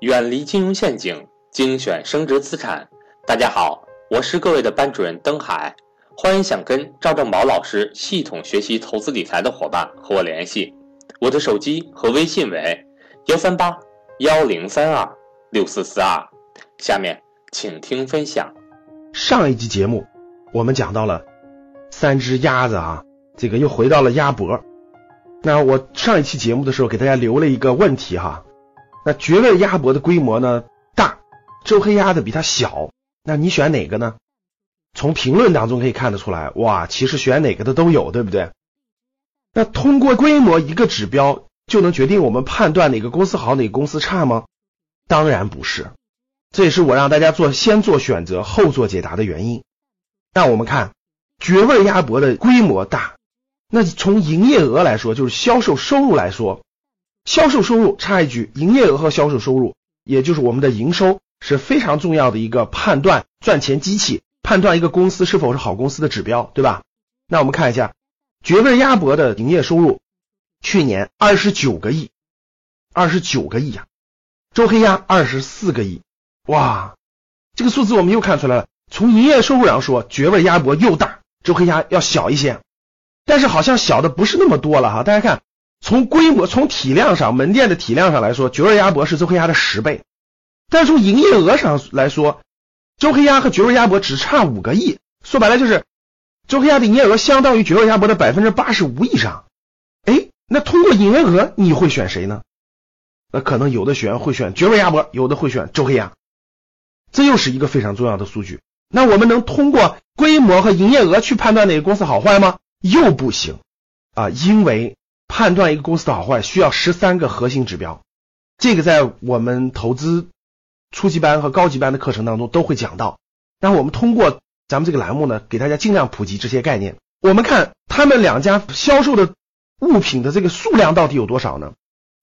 远离金融陷阱，精选升值资产。大家好，我是各位的班主任登海，欢迎想跟赵正宝老师系统学习投资理财的伙伴和我联系，我的手机和微信为幺三八幺零三二六四四二。下面请听分享。上一集节目我们讲到了三只鸭子啊，这个又回到了鸭脖。那我上一期节目的时候给大家留了一个问题哈。那绝味鸭脖的规模呢大，周黑鸭的比它小，那你选哪个呢？从评论当中可以看得出来，哇，其实选哪个的都有，对不对？那通过规模一个指标就能决定我们判断哪个公司好，哪个公司差吗？当然不是，这也是我让大家做先做选择后做解答的原因。那我们看绝味鸭脖的规模大，那从营业额来说，就是销售收入来说。销售收入，插一句，营业额和销售收入，也就是我们的营收，是非常重要的一个判断赚钱机器，判断一个公司是否是好公司的指标，对吧？那我们看一下绝味鸭脖的营业收入，去年二十九个亿，二十九个亿呀，周黑鸭二十四个亿，哇，这个数字我们又看出来了。从营业收入上说，绝味鸭脖又大，周黑鸭要小一些，但是好像小的不是那么多了哈，大家看。从规模、从体量上，门店的体量上来说，绝味鸭脖是周黑鸭的十倍。但从营业额上来说，周黑鸭和绝味鸭脖只差五个亿。说白了就是，周黑鸭的营业额相当于绝味鸭脖的百分之八十五以上。哎，那通过营业额，你会选谁呢？那可能有的学员会选绝味鸭脖，有的会选周黑鸭。这又是一个非常重要的数据。那我们能通过规模和营业额去判断哪个公司好坏吗？又不行啊，因为。判断一个公司的好坏需要十三个核心指标，这个在我们投资初级班和高级班的课程当中都会讲到。那我们通过咱们这个栏目呢，给大家尽量普及这些概念。我们看他们两家销售的物品的这个数量到底有多少呢？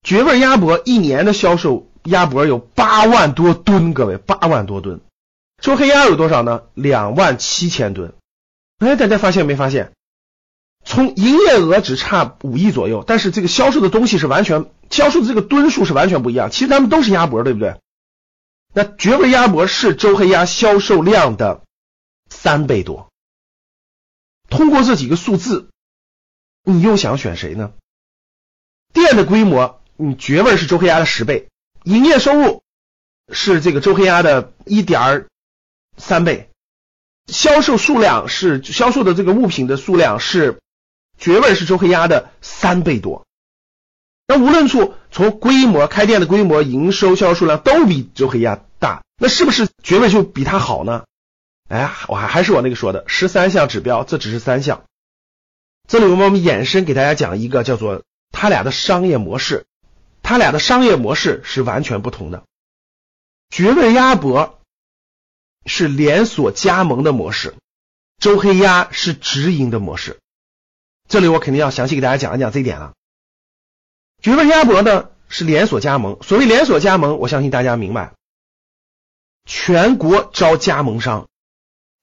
绝味鸭脖一年的销售鸭脖有八万多吨，各位八万多吨。周黑鸭有多少呢？两万七千吨。哎，大家发现没发现？从营业额只差五亿左右，但是这个销售的东西是完全销售的这个吨数是完全不一样。其实他们都是鸭脖，对不对？那绝味鸭脖是周黑鸭销售量的三倍多。通过这几个数字，你又想选谁呢？店的规模，你绝味是周黑鸭的十倍，营业收入是这个周黑鸭的一点三倍，销售数量是销售的这个物品的数量是。绝味是周黑鸭的三倍多，那无论处从规模、开店的规模、营收、销售数量都比周黑鸭大，那是不是绝味就比它好呢？哎，我还还是我那个说的十三项指标，这只是三项。这里我们衍生给大家讲一个叫做它俩的商业模式，它俩的商业模式是完全不同的。绝味鸭脖是连锁加盟的模式，周黑鸭是直营的模式。这里我肯定要详细给大家讲一讲这一点了。绝味鸭脖呢是连锁加盟，所谓连锁加盟，我相信大家明白，全国招加盟商，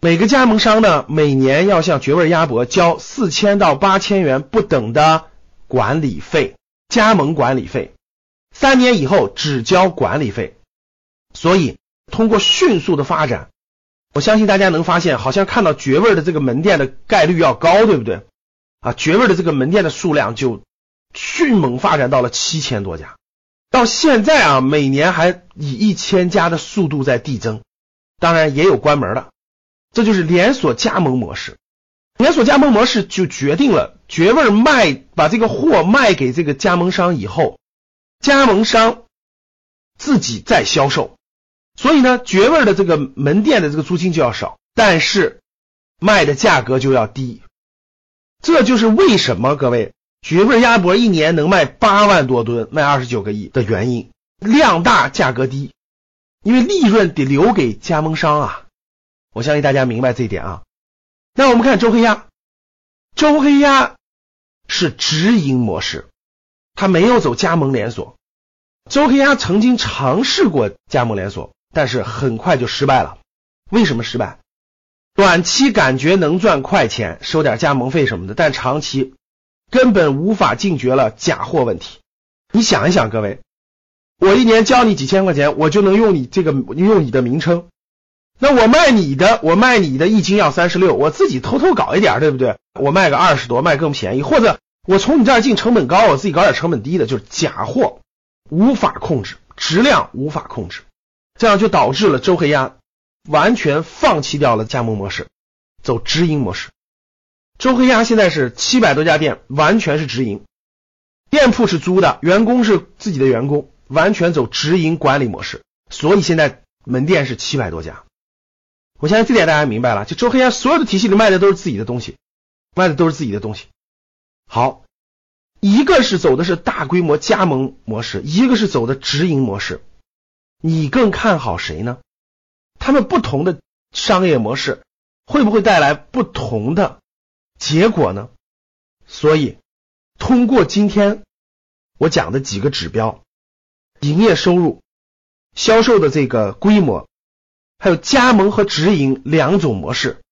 每个加盟商呢每年要向绝味鸭脖交四千到八千元不等的管理费，加盟管理费，三年以后只交管理费。所以通过迅速的发展，我相信大家能发现，好像看到绝味的这个门店的概率要高，对不对？啊，绝味的这个门店的数量就迅猛发展到了七千多家，到现在啊，每年还以一千家的速度在递增，当然也有关门的，这就是连锁加盟模式。连锁加盟模式就决定了绝味卖把这个货卖给这个加盟商以后，加盟商自己再销售，所以呢，绝味的这个门店的这个租金就要少，但是卖的价格就要低。这就是为什么各位绝味鸭脖一年能卖八万多吨，卖二十九个亿的原因，量大价格低，因为利润得留给加盟商啊！我相信大家明白这一点啊。那我们看周黑鸭，周黑鸭是直营模式，它没有走加盟连锁。周黑鸭曾经尝试过加盟连锁，但是很快就失败了。为什么失败？短期感觉能赚快钱，收点加盟费什么的，但长期根本无法禁绝了假货问题。你想一想，各位，我一年交你几千块钱，我就能用你这个用你的名称。那我卖你的，我卖你的一斤要三十六，我自己偷偷搞一点，对不对？我卖个二十多，卖更便宜，或者我从你这儿进成本高，我自己搞点成本低的，就是假货，无法控制，质量无法控制，这样就导致了周黑鸭完全放弃掉了加盟模式，走直营模式。周黑鸭现在是七百多家店，完全是直营，店铺是租的，员工是自己的员工，完全走直营管理模式，所以现在门店是七百多家。我相信这点大家明白了，就周黑鸭所有的体系里卖的都是自己的东西，卖的都是自己的东西。好，一个是走的是大规模加盟模式，一个是走的直营模式，你更看好谁呢？他们不同的商业模式会不会带来不同的结果呢？所以，通过今天我讲的几个指标，营业收入、销售的这个规模。还有加盟和直营两种模式，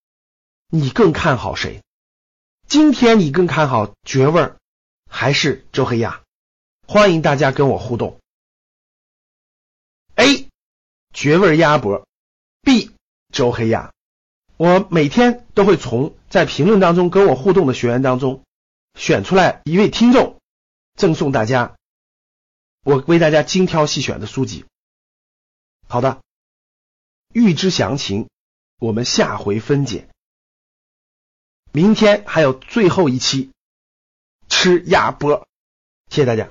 你更看好谁？今天你更看好绝味儿还是周黑鸭？欢迎大家跟我互动。A 绝味鸭脖，B 周黑鸭。我每天都会从在评论当中跟我互动的学员当中选出来一位听众，赠送大家我为大家精挑细选的书籍。好的。预知详情，我们下回分解。明天还有最后一期吃鸭脖，谢谢大家。